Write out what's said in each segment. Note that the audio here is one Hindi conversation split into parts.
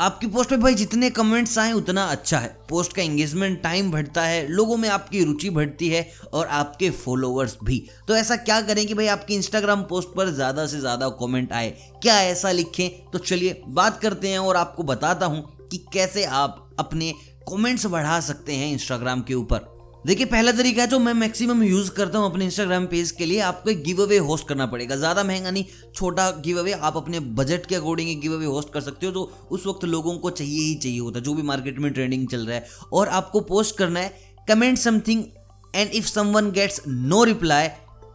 आपकी पोस्ट पे भाई जितने कमेंट्स आए, उतना अच्छा है। पोस्ट का एंगेजमेंट टाइम बढ़ता है, लोगों में आपकी रुचि बढ़ती है और आपके फॉलोअर्स भी। तो ऐसा क्या करें कि भाई आपकी इंस्टाग्राम पोस्ट पर ज़्यादा से ज़्यादा कमेंट आए? क्या ऐसा लिखें? तो चलिए बात करते हैं और आपको बताता हूँ कि कैसे आप अपने कमेंट्स बढ़ा सकते हैं इंस्टाग्राम के ऊपर। देखिए, पहला तरीका है जो मैं मैक्सिमम यूज़ करता हूँ अपने इंस्टाग्राम पेज के लिए, आपको एक गिव अवे होस्ट करना पड़ेगा। ज़्यादा महँगा नहीं, छोटा गिव अवे आप अपने बजट के अकॉर्डिंग गिव अवे होस्ट कर सकते हो, जो उस वक्त लोगों को चाहिए ही चाहिए होता है, जो भी मार्केट में ट्रेंडिंग चल रहा है। और आपको पोस्ट करना है comment something and if someone gets no reply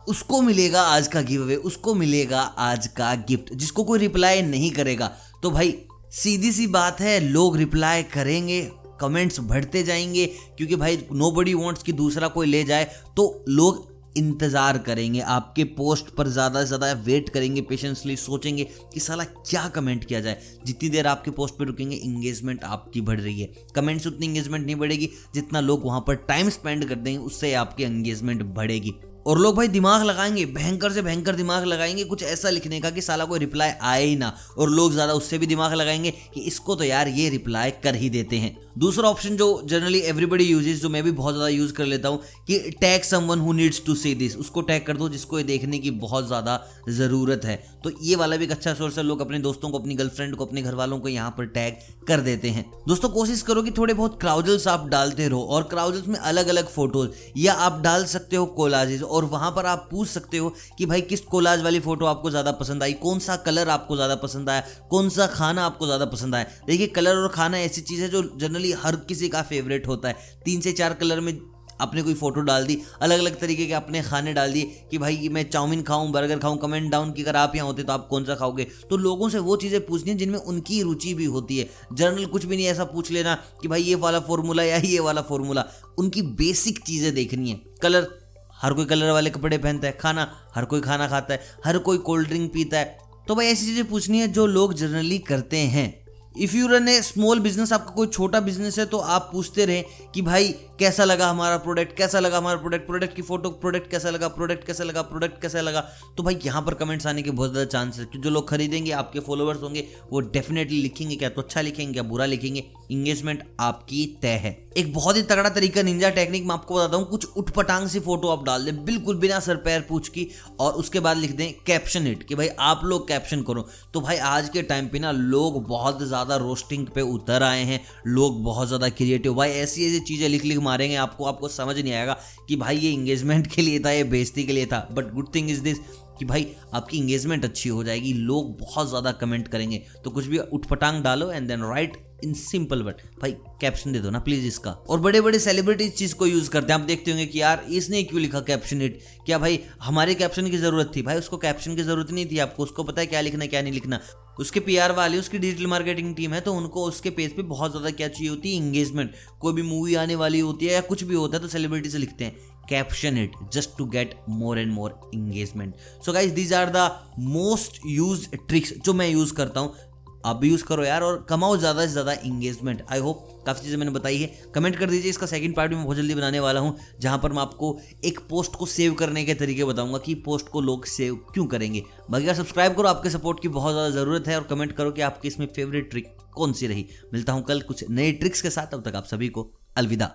उसको मिलेगा आज का गिव अवे उसको मिलेगा आज का गिफ्ट जिसको कोई रिप्लाई नहीं करेगा तो भाई, सीधी सी बात है, लोग रिप्लाई करेंगे कमेंट्स बढ़ते जाएँगे, क्योंकि भाई नो बडी वॉन्ट्स कि दूसरा कोई ले जाए तो लोग इंतज़ार करेंगे, आपके पोस्ट पर ज़्यादा से ज़्यादा वेट करेंगे पेशेंसली सोचेंगे कि साला क्या कमेंट किया जाए। जितनी देर आपके पोस्ट पर रुकेंगे इंगेजमेंट आपकी बढ़ रही है। कमेंट्स उतनी इंगेजमेंट नहीं बढ़ेगी, जितना लोग वहाँ पर टाइम स्पेंड कर देंगे उससे आपकी इंगेजमेंट बढ़ेगी। और लोग भाई दिमाग लगाएँगे, भयंकर से भयंकर दिमाग लगाएँगे, कुछ ऐसा लिखने का कि साला कोई रिप्लाई आए ही ना। और लोग ज़्यादा उससे भी दिमाग लगाएँगे कि इसको तो यार ये रिप्लाई कर ही देते हैं। दूसरा ऑप्शन जो जनरली एवरीबडी यूजेस जो मैं भी बहुत ज़्यादा यूज़ कर लेता हूँ, कि tag someone who needs to see this उसको टैग कर दो जिसको ये देखने की बहुत ज़्यादा ज़रूरत है। तो ये वाला भी एक अच्छा सोर्स है, लोग अपने दोस्तों को, अपनी गर्लफ्रेंड को, अपने घर वालों को यहाँ पर टैग कर देते हैं। दोस्तों कोशिश करो कि थोड़े बहुत क्राउजल्स आप डालते रहो और क्राउजल्स में अलग अलग फ़ोटोज़ या आप डाल सकते हो कोलाजेज और वहाँ पर आप पूछ सकते हो कि भाई किस कोलाज वाली फ़ोटो आपको ज़्यादा पसंद आई? कौन सा कलर आपको ज़्यादा पसंद आया? कौन सा खाना आपको ज़्यादा पसंद आया? देखिए कलर और खाना ऐसी चीज़ है जो जनरली हर किसी का फेवरेट होता है। तीन से चार कलर में आपने कोई फ़ोटो डाल दी अलग अलग तरीके के अपने खाने डाल दिए कि भाई मैं चाउमीन खाऊं बर्गर खाऊं कमेंट डाउन कि अगर आप यहाँ होते तो आप कौन सा खाओगे? तो लोगों से वो चीज़ें पूछनी है जिनमें उनकी रुचि भी होती है। जर्नल कुछ भी नहीं, ऐसा पूछ लेना कि भाई ये वाला फॉर्मूला या ये वाला फॉर्मूला उनकी बेसिक चीज़ें देखनी है। कलर हर कोई कलर वाले कपड़े पहनता है, खाना, हर कोई खाना खाता है, हर कोई कोल्ड ड्रिंक पीता है। तो भाई ऐसी चीज़ें पूछनी है जो लोग जनरली करते हैं। If you run a small business आपका कोई छोटा बिज़नेस है तो आप पूछते रहें कि भाई, कैसा लगा हमारा प्रोडक्ट कैसा लगा हमारा प्रोडक्ट प्रोडक्ट की फ़ोटो प्रोडक्ट कैसा लगा प्रोडक्ट कैसा लगा प्रोडक्ट कैसा लगा। तो भाई यहाँ पर कमेंट्स आने के बहुत ज़्यादा चांस है जो लोग खरीदेंगे, आपके फॉलोअर्स होंगे, वो डेफिनेटली लिखेंगे क्या? तो अच्छा लिखेंगे क्या? बुरा लिखेंगे? इंगेजमेंट आपकी तय है। एक बहुत ही तगड़ा तरीका निंजा टेक्निक मैं आपको बताता हूँ। कुछ उठपटांग सी फ़ोटो आप डाल दें, बिल्कुल बिना सर पैर पूछ की, और उसके बाद लिख दें कैप्शन इट कि भाई आप लोग कैप्शन करो। तो भाई आज के टाइम पे ना लोग बहुत ज़्यादा रोस्टिंग पे उतर आए हैं। लोग बहुत ज़्यादा क्रिएटिव भाई, ऐसी ऐसी चीज़ें लिख लिख मारेंगे, आपको आपको समझ नहीं आएगा कि भाई ये इंगेजमेंट के लिए था, ये बेजती के लिए था। But good thing is this कि भाई आपकी इंगेजमेंट अच्छी हो जाएगी, लोग बहुत ज़्यादा कमेंट करेंगे। तो कुछ भी उठपटांग डालो and then write in simple word. भाई कैप्शन दे दो ना प्लीज़ इसका। और बड़े बड़े सेलिब्रिटी चीज़ को यूज़ करते हैं। आप देखते होंगे कि यार, इसने क्यों लिखा कैप्शन इट क्या भाई, हमारे कैप्शन की ज़रूरत थी? भाई, उसको कैप्शन की ज़रूरत नहीं थी आपको। उसको पता है क्या लिखना, क्या नहीं लिखना। उसके पीआर वाले, उसकी डिजिटल मार्केटिंग टीम है तो उनको उसके पेज पे बहुत ज़्यादा क्या चाहिए होती है? इंगेजमेंट कोई भी मूवी आने वाली होती है या कुछ भी होता है तो सेलिब्रिटी से लिखते हैं caption it just to get more and more engagement so guys these are the most use tricks जो मैं यूज़ करता हूँ। आप भी यूज़ करो यार और कमाओ ज़्यादा से ज़्यादा इंगेजमेंट आई होप काफ़ी चीज़ें मैंने बताई है. कमेंट कर दीजिए, इसका सेकंड पार्ट भी मैं बहुत जल्दी बनाने वाला हूँ, जहाँ पर मैं आपको एक पोस्ट को सेव करने के तरीके बताऊँगा कि पोस्ट को लोग सेव क्यों करेंगे. बाकी यार सब्सक्राइब करो, आपके सपोर्ट की बहुत ज़्यादा ज़रूरत है और कमेंट करो कि आपकी इसमें फेवरेट ट्रिक कौन सी रही. मिलता हूँ कल कुछ नए ट्रिक्स के साथ. अब तक आप सभी को अलविदा.